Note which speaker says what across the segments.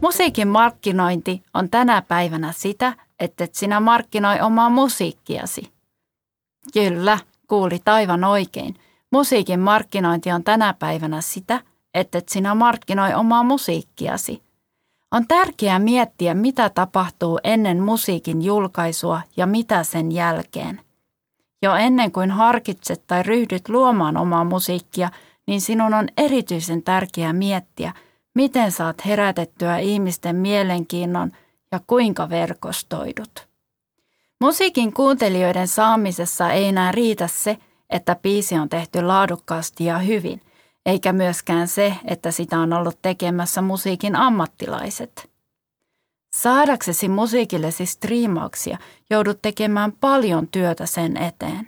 Speaker 1: Musiikin markkinointi on tänä päivänä sitä, että et sinä markkinoi omaa musiikkiasi. Kyllä, kuulit aivan oikein. Musiikin markkinointi on tänä päivänä sitä, että et sinä markkinoi omaa musiikkiasi. On tärkeää miettiä, mitä tapahtuu ennen musiikin julkaisua ja mitä sen jälkeen. Jo ennen kuin harkitset tai ryhdyt luomaan omaa musiikkia, niin sinun on erityisen tärkeää miettiä – miten saat herätettyä ihmisten mielenkiinnon ja kuinka verkostoidut. Musiikin kuuntelijoiden saamisessa ei enää riitä se, että biisi on tehty laadukkaasti ja hyvin, eikä myöskään se, että sitä on ollut tekemässä musiikin ammattilaiset. Saadaksesi musiikillesi striimauksia joudut tekemään paljon työtä sen eteen.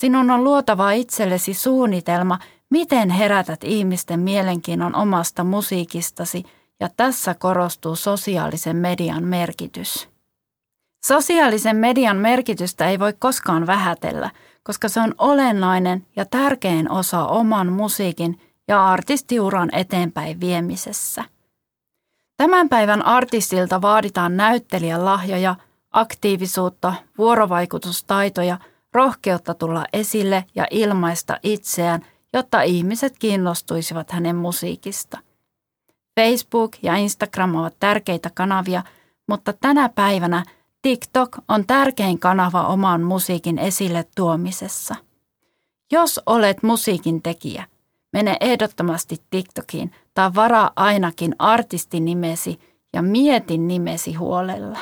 Speaker 1: Sinun on luotava itsellesi suunnitelma, Miten herätät ihmisten mielenkiinnon omasta musiikistasi ja tässä korostuu sosiaalisen median merkitys. Sosiaalisen median merkitystä ei voi koskaan vähätellä, koska se on olennainen ja tärkein osa oman musiikin ja artistiuran eteenpäin viemisessä. Tämän päivän artistilta vaaditaan näyttelijän lahjoja, aktiivisuutta, vuorovaikutustaitoja, rohkeutta tulla esille ja ilmaista itseään – jotta ihmiset kiinnostuisivat hänen musiikista. Facebook ja Instagram ovat tärkeitä kanavia, mutta tänä päivänä TikTok on tärkein kanava oman musiikin esille tuomisessa. Jos olet musiikin tekijä, mene ehdottomasti TikTokiin tai varaa ainakin artistinimesi ja mieti nimesi huolella.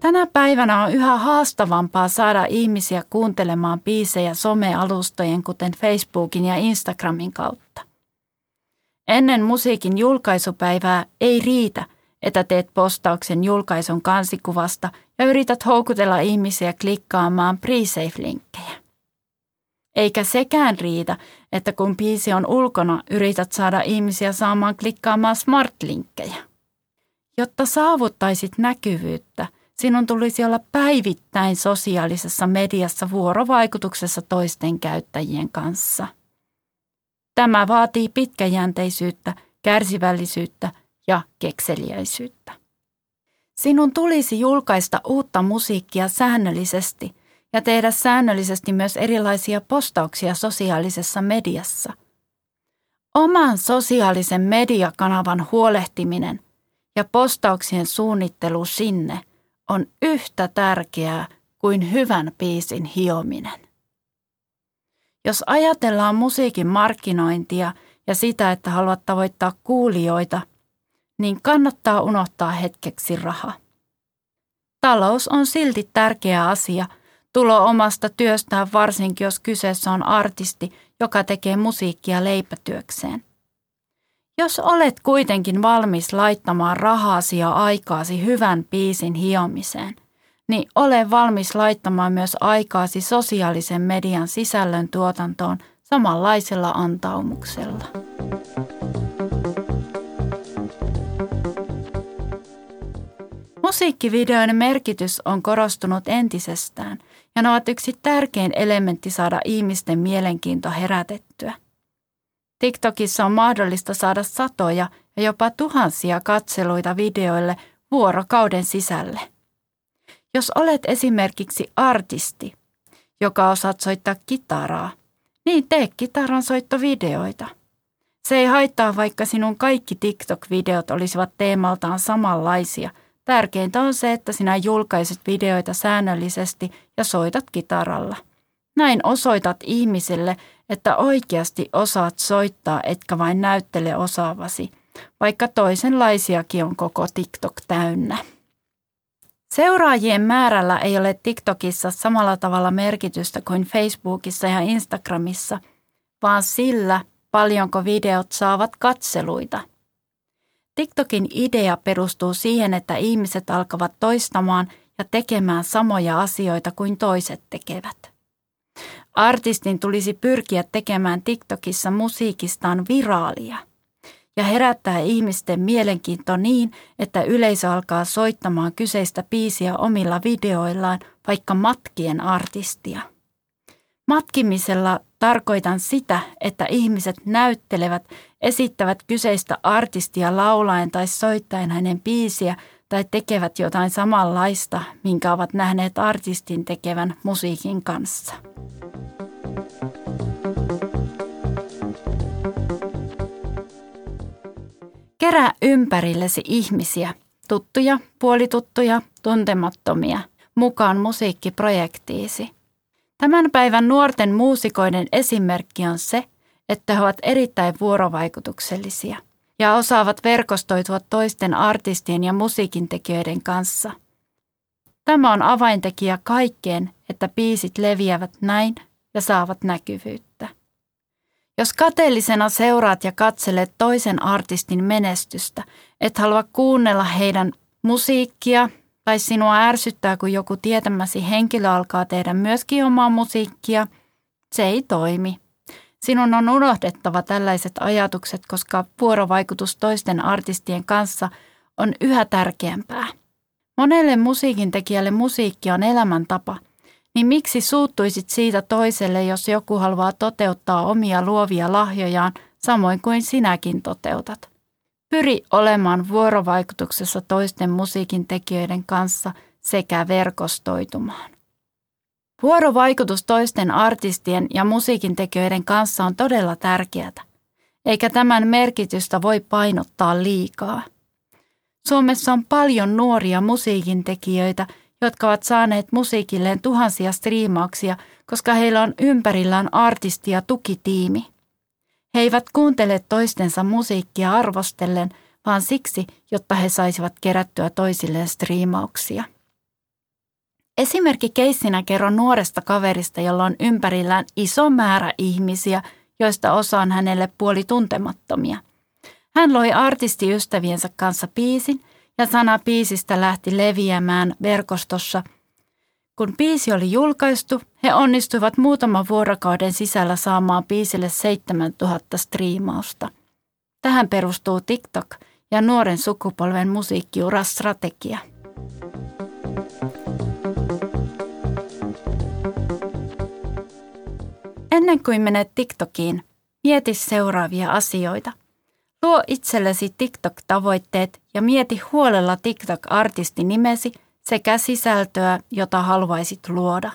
Speaker 1: Tänä päivänä on yhä haastavampaa saada ihmisiä kuuntelemaan biisejä somealustojen kuten Facebookin ja Instagramin kautta. Ennen musiikin julkaisupäivää ei riitä, että teet postauksen julkaisun kansikuvasta ja yrität houkutella ihmisiä klikkaamaan pre-save-linkkejä. Eikä sekään riitä, että kun biisi on ulkona, yrität saada ihmisiä saamaan klikkaamaan smart-linkkejä. Jotta saavuttaisit näkyvyyttä – Sinun tulisi olla päivittäin sosiaalisessa mediassa vuorovaikutuksessa toisten käyttäjien kanssa. Tämä vaatii pitkäjänteisyyttä, kärsivällisyyttä ja kekseliäisyyttä. Sinun tulisi julkaista uutta musiikkia säännöllisesti ja tehdä säännöllisesti myös erilaisia postauksia sosiaalisessa mediassa. Oman sosiaalisen mediakanavan huolehtiminen ja postauksien suunnittelu sinne on yhtä tärkeää kuin hyvän piisin hiominen. Jos ajatellaan musiikin markkinointia ja sitä, että haluat tavoittaa kuulijoita, niin kannattaa unohtaa hetkeksi raha. Talous on silti tärkeä asia, tulo omasta työstään varsinkin jos kyseessä on artisti, joka tekee musiikkia leipätyökseen. Jos olet kuitenkin valmis laittamaan rahasi ja aikaasi hyvän piisin hiomiseen, niin ole valmis laittamaan myös aikaasi sosiaalisen median sisällön tuotantoon samanlaisella antaumuksella. Musiikkivideoiden merkitys on korostunut entisestään ja ne ovat yksi tärkein elementti saada ihmisten mielenkiinto herätettyä – TikTokissa on mahdollista saada satoja ja jopa tuhansia katseluita videoille vuorokauden sisälle. Jos olet esimerkiksi artisti, joka osaat soittaa kitaraa, niin tee kitaran soittovideoita. Se ei haittaa, vaikka sinun kaikki TikTok-videot olisivat teemaltaan samanlaisia. Tärkeintä on se, että sinä julkaiset videoita säännöllisesti ja soitat kitaralla. Näin osoitat ihmisille, että oikeasti osaat soittaa, etkä vain näyttele osaavasi, vaikka toisenlaisiakin on koko TikTok täynnä. Seuraajien määrällä ei ole TikTokissa samalla tavalla merkitystä kuin Facebookissa ja Instagramissa, vaan sillä, paljonko videot saavat katseluita. TikTokin idea perustuu siihen, että ihmiset alkavat toistamaan ja tekemään samoja asioita kuin toiset tekevät. Artistin tulisi pyrkiä tekemään TikTokissa musiikistaan viraalia. ja herättää ihmisten mielenkiinto niin, että yleisö alkaa soittamaan kyseistä biisiä omilla videoillaan, vaikka matkien artistia. Matkimisella tarkoitan sitä, että ihmiset näyttelevät, esittävät kyseistä artistia laulaen tai soittaen hänen biisiä tai tekevät jotain samanlaista, minkä ovat nähneet artistin tekevän musiikin kanssa. Kerää ympärillesi ihmisiä, tuttuja, puolituttuja, tuntemattomia, mukaan musiikkiprojektiisi. Tämän päivän nuorten muusikoiden esimerkki on se, että he ovat erittäin vuorovaikutuksellisia ja osaavat verkostoitua toisten artistien ja musiikintekijöiden kanssa. Tämä on avaintekijä kaikkeen, että biisit leviävät näin ja saavat näkyvyyttä. Jos kateellisena seuraat ja katselet toisen artistin menestystä, et halua kuunnella heidän musiikkia tai sinua ärsyttää, kun joku tietämäsi henkilö alkaa tehdä myöskin omaa musiikkia, se ei toimi. Sinun on unohdettava tällaiset ajatukset, koska vuorovaikutus toisten artistien kanssa on yhä tärkeämpää. Monelle musiikin tekijälle musiikki on elämäntapa – niin miksi suuttuisit siitä toiselle, jos joku haluaa toteuttaa omia luovia lahjojaan samoin kuin sinäkin toteutat? Pyri olemaan vuorovaikutuksessa toisten musiikin tekijöiden kanssa sekä verkostoitumaan. Vuorovaikutus toisten artistien ja musiikin tekijöiden kanssa on todella tärkeää, eikä tämän merkitystä voi painottaa liikaa. Suomessa on paljon nuoria musiikin tekijöitä, jotka ovat saaneet musiikilleen tuhansia striimauksia, koska heillä on ympärillään artisti ja tukitiimi. He eivät kuuntele toistensa musiikkia arvostellen, vaan siksi, jotta he saisivat kerättyä toisilleen striimauksia. Esimerkki keissinä kerron nuoresta kaverista, jolla on ympärillään iso määrä ihmisiä, joista osa on hänelle puoli tuntemattomia. Hän loi artistiystäviensä kanssa biisin, ja sana biisistä lähti leviämään verkostossa. Kun biisi oli julkaistu, he onnistuivat muutaman vuorokauden sisällä saamaan biisille 7000 striimausta. Tähän perustuu TikTok ja nuoren sukupolven musiikkiurastrategia. Ennen kuin menet TikTokiin, mieti seuraavia asioita – Luo itsellesi TikTok-tavoitteet ja mieti huolella TikTok-artistinimesi sekä sisältöä, jota haluaisit luoda.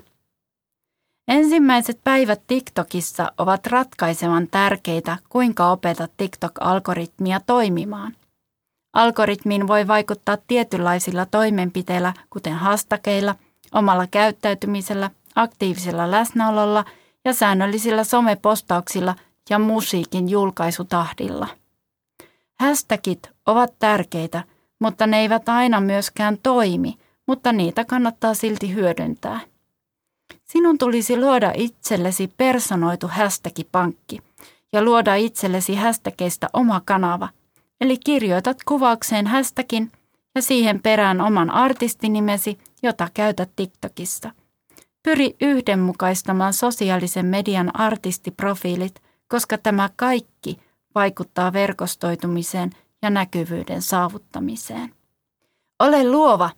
Speaker 1: Ensimmäiset päivät TikTokissa ovat ratkaisevan tärkeitä, kuinka opetat TikTok-algoritmia toimimaan. Algoritmiin voi vaikuttaa tietynlaisilla toimenpiteillä, kuten hastakeilla, omalla käyttäytymisellä, aktiivisella läsnäololla ja säännöllisillä somepostauksilla ja musiikin julkaisutahdilla. Hashtagit ovat tärkeitä, mutta ne eivät aina myöskään toimi, mutta niitä kannattaa silti hyödyntää. Sinun tulisi luoda itsellesi personoitu hashtagipankki ja luoda itsellesi hashtageista oma kanava. Eli kirjoitat kuvaukseen hashtagin ja siihen perään oman artistinimesi, jota käytät TikTokissa. Pyri yhdenmukaistamaan sosiaalisen median artistiprofiilit, koska tämä kaikki – vaikuttaa verkostoitumiseen ja näkyvyyden saavuttamiseen. Ole luova,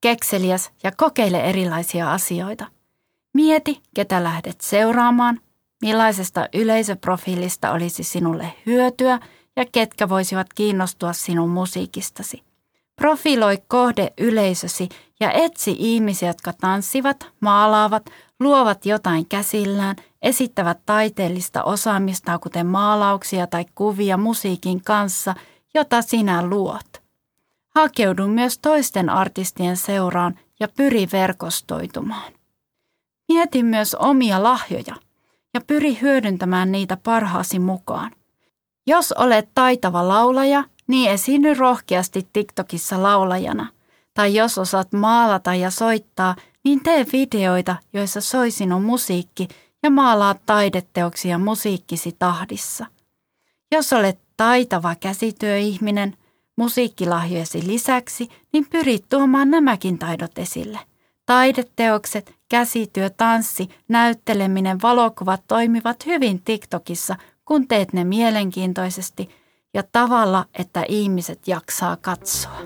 Speaker 1: kekseliäs ja kokeile erilaisia asioita. Mieti, ketä lähdet seuraamaan, millaisesta yleisöprofiilista olisi sinulle hyötyä ja ketkä voisivat kiinnostua sinun musiikistasi. Profiloi kohde yleisösi ja etsi ihmisiä, jotka tanssivat, maalaavat, luovat jotain käsillään, esittävät taiteellista osaamista, kuten maalauksia tai kuvia musiikin kanssa, jota sinä luot. Hakeudu myös toisten artistien seuraan ja pyri verkostoitumaan. Mieti myös omia lahjoja ja pyri hyödyntämään niitä parhaasi mukaan. Jos olet taitava laulaja, niin esiinny rohkeasti TikTokissa laulajana. Tai jos osaat maalata ja soittaa, niin tee videoita, joissa soi sinun musiikki ja maalaa taideteoksia musiikkisi tahdissa. Jos olet taitava käsityöihminen musiikkilahjojesi lisäksi, niin pyrit tuomaan nämäkin taidot esille. Taideteokset, käsityö, tanssi, näytteleminen, valokuvat toimivat hyvin TikTokissa, kun teet ne mielenkiintoisesti ja tavalla, että ihmiset jaksaa katsoa.